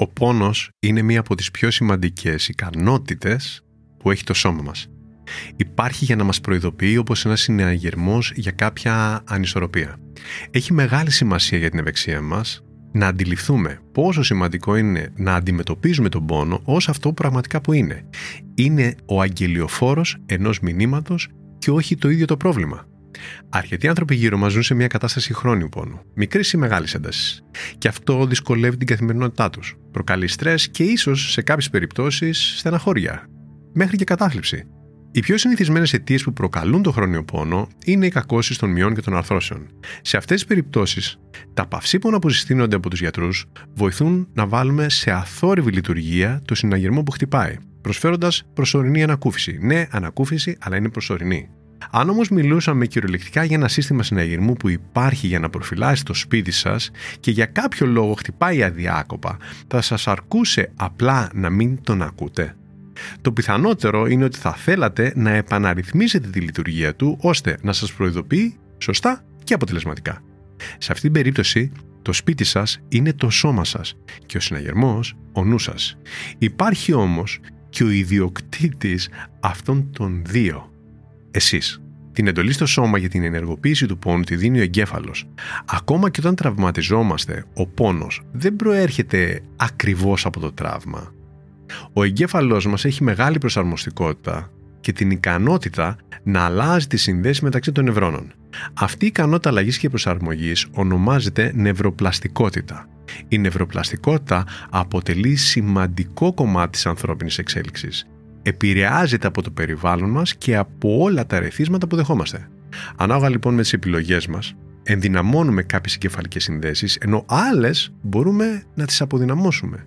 Ο πόνος είναι μία από τις πιο σημαντικές ικανότητες που έχει το σώμα μας. Υπάρχει για να μας προειδοποιεί όπως ένας συναγερμός για κάποια ανισορροπία. Έχει μεγάλη σημασία για την ευεξία μας να αντιληφθούμε πόσο σημαντικό είναι να αντιμετωπίζουμε τον πόνο ως αυτό πραγματικά που είναι. Είναι ο αγγελιοφόρος ενός μηνύματος και όχι το ίδιο το πρόβλημα. Αρκετοί άνθρωποι γύρω μας ζουν σε μια κατάσταση χρόνιου πόνου, μικρής ή μεγάλης έντασης. Και αυτό δυσκολεύει την καθημερινότητά τους. Προκαλεί στρες και ίσως σε κάποιες περιπτώσεις στεναχώρια, μέχρι και κατάθλιψη. Οι πιο συνηθισμένες αιτίες που προκαλούν το χρόνιο πόνο είναι οι κακώσει των μειών και των αρθρώσεων. Σε αυτές τις περιπτώσεις, τα παυσίπονα που συστήνονται από τους γιατρούς βοηθούν να βάλουμε σε αθόρυβη λειτουργία το συναγερμό που χτυπάει, προσφέροντας προσωρινή ανακούφιση. Ναι, ανακούφιση, αλλά είναι προσωρινή. Αν όμως μιλούσαμε κυριολεκτικά για ένα σύστημα συναγερμού που υπάρχει για να προφυλάσει το σπίτι σας και για κάποιο λόγο χτυπάει αδιάκοπα, θα σας αρκούσε απλά να μην τον ακούτε; Το πιθανότερο είναι ότι θα θέλατε να επαναρρυθμίσετε τη λειτουργία του ώστε να σας προειδοποιεί σωστά και αποτελεσματικά. Σε αυτήν την περίπτωση το σπίτι σας είναι το σώμα σας και ο συναγερμός ο νους σας. Υπάρχει όμως και ο ιδιοκτήτης αυτών των δύο εσείς. Την εντολή στο σώμα για την ενεργοποίηση του πόνου τη δίνει ο εγκέφαλος. Ακόμα και όταν τραυματιζόμαστε, ο πόνος δεν προέρχεται ακριβώς από το τραύμα. Ο εγκέφαλός μας έχει μεγάλη προσαρμοστικότητα και την ικανότητα να αλλάζει τη συνδέση μεταξύ των νευρώνων. Αυτή η ικανότητα αλλαγής και προσαρμογής ονομάζεται νευροπλαστικότητα. Η νευροπλαστικότητα αποτελεί σημαντικό κομμάτι της ανθρώπινης εξέλιξης επηρεάζεται από το περιβάλλον μας και από όλα τα ρεθίσματα που δεχόμαστε. Ανάλογα λοιπόν με τις επιλογές μας, ενδυναμώνουμε κάποιες εγκεφαλικές συνδέσεις, ενώ άλλες μπορούμε να τις αποδυναμώσουμε.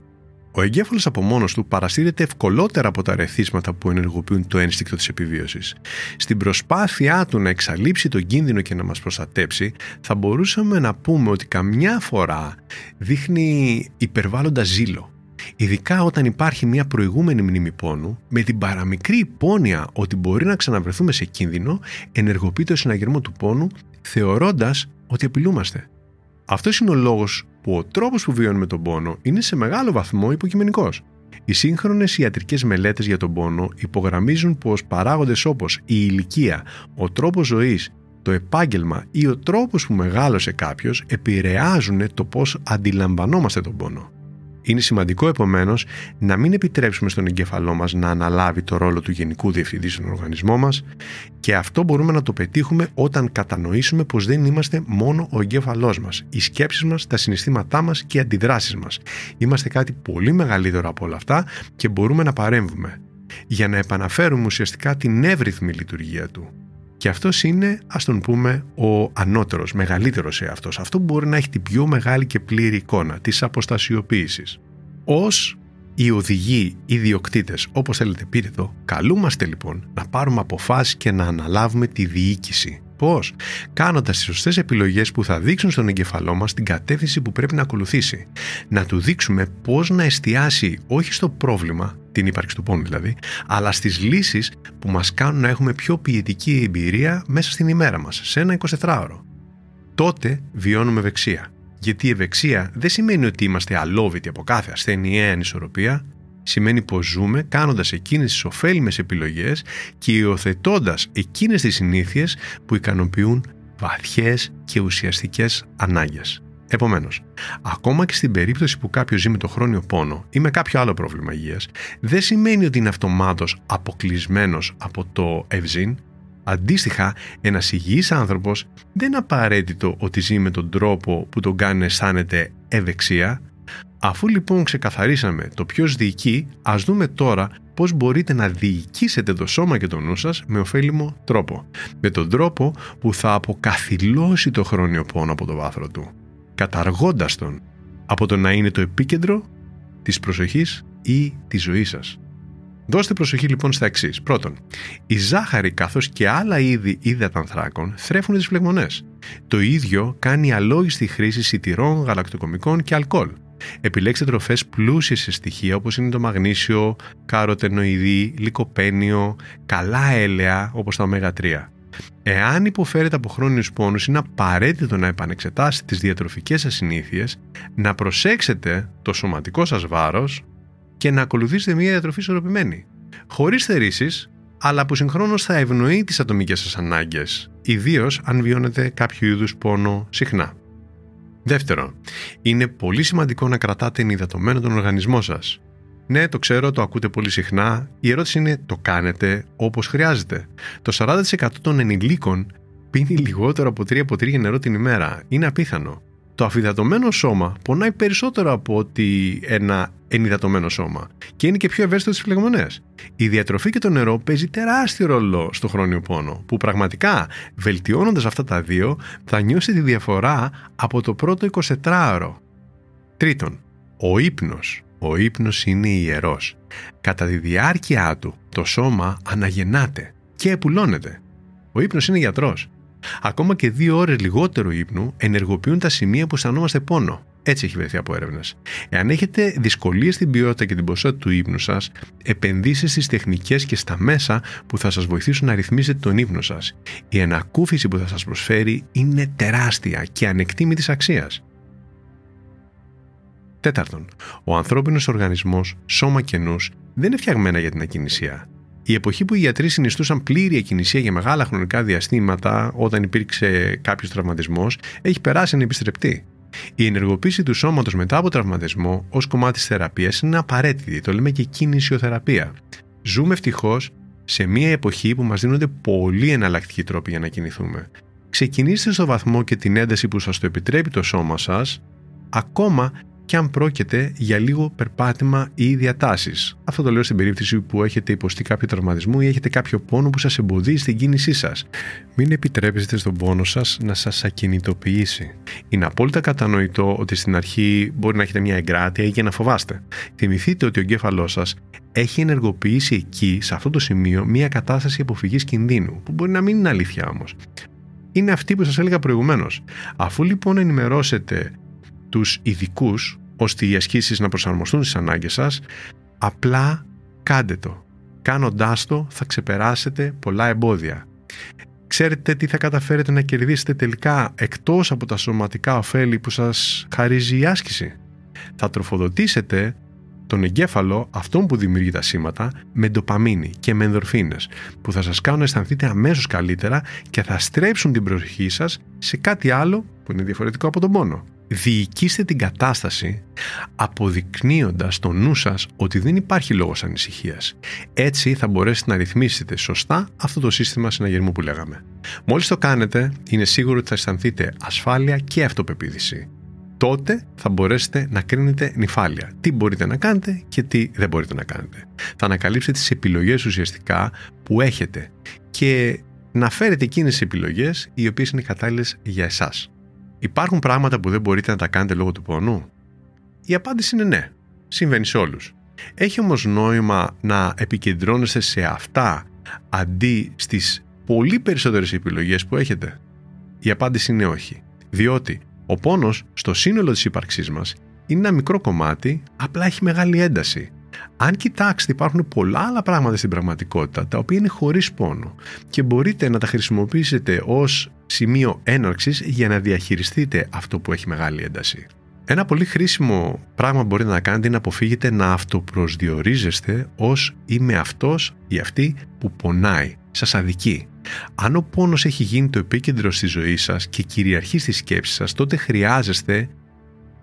Ο εγκέφαλος από μόνος του παραστήρεται ευκολότερα από τα ρεθίσματα που ενεργοποιούν το ένστικτο της επιβίωσης. Στην προσπάθειά του να εξαλείψει τον κίνδυνο και να μας προστατέψει, θα μπορούσαμε να πούμε ότι καμιά φορά δείχνει υπερβάλλοντα ζήλο Ειδικά όταν υπάρχει μια προηγούμενη μνήμη πόνου, με την παραμικρή υπόνοια ότι μπορεί να ξαναβρεθούμε σε κίνδυνο, ενεργοποιεί το συναγερμό του πόνου, θεωρώντας ότι απειλούμαστε. Αυτός είναι ο λόγος που ο τρόπος που βιώνουμε τον πόνο είναι σε μεγάλο βαθμό υποκειμενικός. Οι σύγχρονες ιατρικές μελέτες για τον πόνο υπογραμμίζουν πως παράγοντες όπως η ηλικία, ο τρόπος ζωής, το επάγγελμα ή ο τρόπος που μεγάλωσε κάποιος επηρεάζουν το πώ αντιλαμβανόμαστε τον πόνο. Είναι σημαντικό επομένως να μην επιτρέψουμε στον εγκέφαλό μας να αναλάβει το ρόλο του Γενικού Διευθυντή στον οργανισμό μας και αυτό μπορούμε να το πετύχουμε όταν κατανοήσουμε πως δεν είμαστε μόνο ο εγκέφαλός μας, οι σκέψεις μας, τα συναισθήματά μας και οι αντιδράσεις μας. Είμαστε κάτι πολύ μεγαλύτερο από όλα αυτά και μπορούμε να παρέμβουμε για να επαναφέρουμε ουσιαστικά την εύρυθμη λειτουργία του. Και αυτός είναι, ας τον πούμε, ο ανώτερος, μεγαλύτερος σε αυτό. Αυτό που μπορεί να έχει την πιο μεγάλη και πλήρη εικόνα της αποστασιοποίησης. Ω οι οδηγοί, οι διοκτήτε, όπως θέλετε πείτε το, καλούμαστε λοιπόν να πάρουμε αποφάσεις και να αναλάβουμε τη διοίκηση. Πώς; Κάνοντας τις σωστές επιλογές που θα δείξουν στον εγκεφαλό μας την κατεύθυνση που πρέπει να ακολουθήσει. Να του δείξουμε πώς να εστιάσει όχι στο πρόβλημα, την ύπαρξη του πόνου δηλαδή, αλλά στις λύσεις που μας κάνουν να έχουμε πιο ποιητική εμπειρία μέσα στην ημέρα μας, σε ένα 24ωρο. Τότε βιώνουμε ευεξία. Γιατί η ευεξία δεν σημαίνει ότι είμαστε αλόβητοι από κάθε ασθενή ανισορροπία, σημαίνει πως ζούμε κάνοντας εκείνες τις ωφέλιμες επιλογές και υιοθετώντας εκείνες τις συνήθειες που ικανοποιούν βαθιές και ουσιαστικές ανάγκες. Επομένως, ακόμα και στην περίπτωση που κάποιος ζει με το χρόνιο πόνο ή με κάποιο άλλο πρόβλημα υγείας, δεν σημαίνει ότι είναι αυτομάτως αποκλεισμένος από το ευζήν. Αντίστοιχα, ένας υγιής άνθρωπος δεν είναι απαραίτητο ότι ζει με τον τρόπο που τον κάνει να αισθάνεται ευεξία. Αφού λοιπόν ξεκαθαρίσαμε το ποιος διοικεί, ας δούμε τώρα πώς μπορείτε να διοικήσετε το σώμα και το νου σας με ωφέλιμο τρόπο. Με τον τρόπο που θα αποκαθιλώσει το χρόνιο πόνο από το βάθρο του καταργώντας τον, από το να είναι το επίκεντρο της προσοχής ή της ζωής σας. Δώστε προσοχή λοιπόν στα εξής. Πρώτον, η ζάχαρη καθώς και άλλα είδη υδατανθράκων θρέφουν τις φλεγμονές. Το ίδιο κάνει η αλόγιστη χρήση σιτηρών, γαλακτοκομικών και αλκοόλ. Επιλέξτε τροφές πλούσιες σε στοιχεία όπως είναι το μαγνήσιο, καροτενοειδή, λικοπένιο, καλά έλαια όπως τα ω3. Εάν υποφέρετε από χρόνιους πόνους είναι απαραίτητο να επανεξετάσετε τις διατροφικές σας συνήθειες, να προσέξετε το σωματικό σας βάρος και να ακολουθήσετε μια διατροφή ισορροπημένη. Χωρίς θερήσεις, αλλά που συγχρόνως θα ευνοεί τις ατομικές σας ανάγκες, ιδίως αν βιώνετε κάποιο είδους πόνο συχνά. Δεύτερον, είναι πολύ σημαντικό να κρατάτε ενυδατωμένο τον οργανισμό σας. Ναι, το ξέρω, το ακούτε πολύ συχνά. Η ερώτηση είναι το κάνετε όπως χρειάζεται. Το 40% των ενηλίκων πίνει λιγότερο από 3 ποτήρια νερό την ημέρα. Είναι απίθανο. Το αφυδατωμένο σώμα πονάει περισσότερο από ότι ένα ενυδατωμένο σώμα και είναι και πιο ευαίσθητο στις φλεγμονέ. Η διατροφή και το νερό παίζει τεράστιο ρόλο στο χρόνιο πόνο, που πραγματικά βελτιώνοντας αυτά τα δύο θα νιώσει τη διαφορά από το πρώτο 24ωρο. Τρίτον, ο ύπνος. Ο ύπνος είναι ιερός. Κατά τη διάρκεια του το σώμα αναγεννάται και επουλώνεται. Ο ύπνος είναι γιατρός. Ακόμα και δύο ώρες λιγότερο ύπνου ενεργοποιούν τα σημεία που αισθανόμαστε πόνο. Έτσι έχει βρεθεί από έρευνες. Εάν έχετε δυσκολίες στην ποιότητα και την ποσότητα του ύπνου σας, επενδύστε στις τεχνικές και στα μέσα που θα σας βοηθήσουν να ρυθμίσετε τον ύπνο σας. Η ανακούφιση που θα σας προσφέρει είναι τεράστια και ανεκτήμητη αξίας. Τέταρτον, ο ανθρώπινος οργανισμός, σώμα και νους, δεν είναι φτιαγμένα για την ακινησία. Η εποχή που οι γιατροί συνιστούσαν πλήρη ακινησία για μεγάλα χρονικά διαστήματα όταν υπήρξε κάποιος τραυματισμός έχει περάσει ανεπιστρεπτή. Η ενεργοποίηση του σώματος μετά από τραυματισμό ως κομμάτι της θεραπείας είναι απαραίτητη, το λέμε και κινησιοθεραπεία. Ζούμε ευτυχώς σε μια εποχή που μας δίνονται πολύ εναλλακτικοί τρόποι για να κινηθούμε. Ξεκινήστε στο βαθμό και την ένταση που σας το επιτρέπει το σώμα σας, ακόμα και αν πρόκειται για λίγο περπάτημα ή διατάσεις. Αυτό το λέω στην περίπτωση που έχετε υποστεί κάποιο τραυματισμό ή έχετε κάποιο πόνο που σας εμποδίζει στην κίνησή σας. Μην επιτρέπετε στον πόνο σας να σας ακινητοποιήσει. Είναι απόλυτα κατανοητό ότι στην αρχή μπορεί να έχετε μια εγκράτεια ή και να φοβάστε. Θυμηθείτε ότι ο εγκέφαλός σας έχει ενεργοποιήσει εκεί, σε αυτό το σημείο, μια κατάσταση αποφυγής κινδύνου, που μπορεί να μην είναι αλήθεια όμως. Είναι αυτή που σας έλεγα προηγουμένως. Αφού λοιπόν ενημερώσετε τους ειδικούς ώστε οι ασκήσεις να προσαρμοστούν στις ανάγκες σας, απλά κάντε το. Κάνοντάς το θα ξεπεράσετε πολλά εμπόδια. Ξέρετε τι θα καταφέρετε να κερδίσετε τελικά εκτός από τα σωματικά ωφέλη που σας χαρίζει η άσκηση; Θα τροφοδοτήσετε τον εγκέφαλο, αυτόν που δημιουργεί τα σήματα, με ντοπαμίνη και με ενδορφίνες, που θα σας κάνουν να αισθανθείτε αμέσως καλύτερα και θα στρέψουν την προσοχή σας σε κάτι άλλο που είναι διαφορετικό από τον πόνο διοικήστε την κατάσταση αποδεικνύοντας στο νου σας ότι δεν υπάρχει λόγος ανησυχίας. Έτσι θα μπορέσετε να ρυθμίσετε σωστά αυτό το σύστημα συναγερμού που λέγαμε. Μόλις το κάνετε, είναι σίγουρο ότι θα αισθανθείτε ασφάλεια και αυτοπεποίθηση. Τότε θα μπορέσετε να κρίνετε νυφάλια. Τι μπορείτε να κάνετε και τι δεν μπορείτε να κάνετε. Θα ανακαλύψετε τις επιλογές ουσιαστικά που έχετε και να φέρετε εκείνες τις επιλογές οι οποίες είναι κατάλληλες για εσάς. Υπάρχουν πράγματα που δεν μπορείτε να τα κάνετε λόγω του πόνου; Η απάντηση είναι ναι. Συμβαίνει σε όλους. Έχει όμως νόημα να επικεντρώνεστε σε αυτά αντί στις πολύ περισσότερες επιλογές που έχετε; Η απάντηση είναι όχι. Διότι ο πόνος στο σύνολο της ύπαρξής μας είναι ένα μικρό κομμάτι, απλά έχει μεγάλη ένταση. Αν κοιτάξετε, υπάρχουν πολλά άλλα πράγματα στην πραγματικότητα τα οποία είναι χωρίς πόνο και μπορείτε να τα χρησιμοποιήσετε ως σημείο έναρξης για να διαχειριστείτε αυτό που έχει μεγάλη ένταση. Ένα πολύ χρήσιμο πράγμα που μπορείτε να κάνετε είναι να αποφύγετε να αυτοπροσδιορίζεστε ως είμαι αυτός ή αυτή που πονάει, σας αδικεί. Αν ο πόνος έχει γίνει το επίκεντρο στη ζωή σας και κυριαρχεί στη σκέψη σας, τότε χρειάζεστε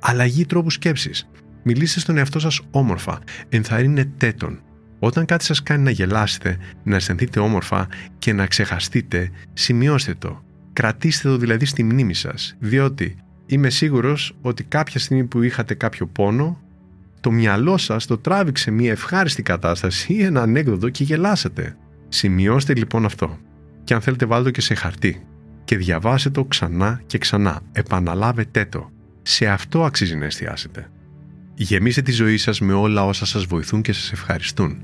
αλλαγή τρόπου σκέψης. Μιλήστε στον εαυτό σας όμορφα, ενθαρρύνετε τον. Όταν κάτι σας κάνει να γελάσετε, να αισθανθείτε όμορφα και να ξεχαστείτε, σημειώστε το. Κρατήστε το δηλαδή στη μνήμη σας, διότι είμαι σίγουρος ότι κάποια στιγμή που είχατε κάποιο πόνο, το μυαλό σας το τράβηξε μια ευχάριστη κατάσταση ή ένα ανέκδοτο και γελάσατε. Σημειώστε λοιπόν αυτό. Και αν θέλετε βάλτε το και σε χαρτί και διαβάστε το ξανά και ξανά. Επαναλάβετε το. σε αυτό αξίζει να εστιάσετε. Γεμίστε τη ζωή σας με όλα όσα σας βοηθούν και σας ευχαριστούν.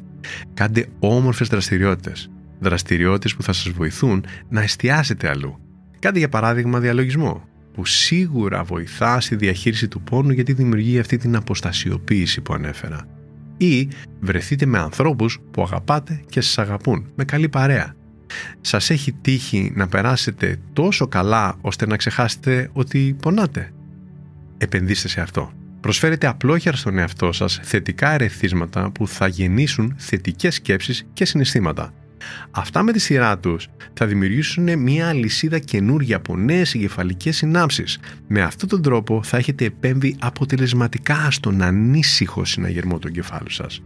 Κάντε όμορφες δραστηριότητες. Δραστηριότητες που θα σας βοηθούν να εστιάσετε αλλού. Κάντε για παράδειγμα διαλογισμό, που σίγουρα βοηθά στη διαχείριση του πόνου γιατί δημιουργεί αυτή την αποστασιοποίηση που ανέφερα. Ή βρεθείτε με ανθρώπους που αγαπάτε και σας αγαπούν, με καλή παρέα. Σας έχει τύχει να περάσετε τόσο καλά ώστε να ξεχάσετε ότι πονάτε. Επενδύστε σε αυτό. Προσφέρετε απλόχερα στον εαυτό σας θετικά ερεθίσματα που θα γεννήσουν θετικές σκέψεις και συναισθήματα. Αυτά με τη σειρά τους θα δημιουργήσουν μια αλυσίδα καινούργια από νέες εγκεφαλικές συνάψεις. Με αυτόν τον τρόπο θα έχετε επέμβει αποτελεσματικά στον ανήσυχο συναγερμό του εγκεφάλου σας.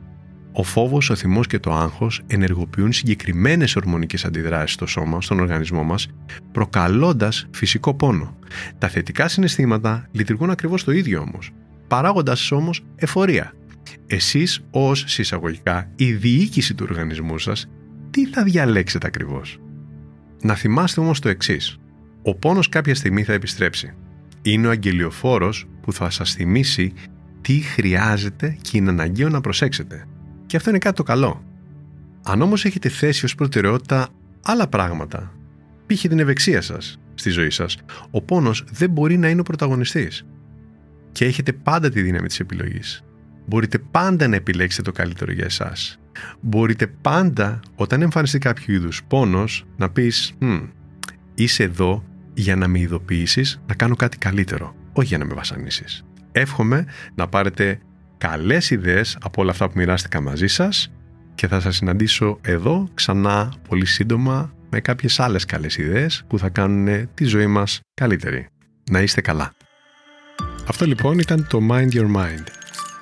Ο φόβος, ο θυμός και το άγχος ενεργοποιούν συγκεκριμένες ορμονικές αντιδράσεις στο σώμα, στον οργανισμό μας, προκαλώντας φυσικό πόνο. Τα θετικά συναισθήματα λειτουργούν ακριβώς το ίδιο όμως, παράγοντας όμως εφορία. Εσείς, ως συσσαγωγικά η διοίκηση του οργανισμού σας, τι θα διαλέξετε ακριβώς; Να θυμάστε όμως το εξής. Ο πόνος κάποια στιγμή θα επιστρέψει. Είναι ο αγγελιοφόρος που θα σας θυμίσει τι χρειάζεται και είναι αναγκαίο να προσέξετε. Και αυτό είναι κάτι το καλό. Αν όμως έχετε θέσει ως προτεραιότητα άλλα πράγματα, π.χ. την ευεξία σας στη ζωή σας, ο πόνος δεν μπορεί να είναι ο πρωταγωνιστής. Και έχετε πάντα τη δύναμη της επιλογής. Μπορείτε πάντα να επιλέξετε το καλύτερο για εσάς μπορείτε πάντα όταν εμφανιστεί κάποιο είδους πόνος να πεις είσαι εδώ για να με ειδοποιήσεις να κάνω κάτι καλύτερο, όχι για να με βασανίσεις. Εύχομαι να πάρετε καλές ιδέες από όλα αυτά που μοιράστηκα μαζί σας και θα σας συναντήσω εδώ ξανά πολύ σύντομα με κάποιες άλλες καλές ιδέες που θα κάνουν τη ζωή μας καλύτερη. Να είστε καλά. Αυτό λοιπόν ήταν το Mind Your Mind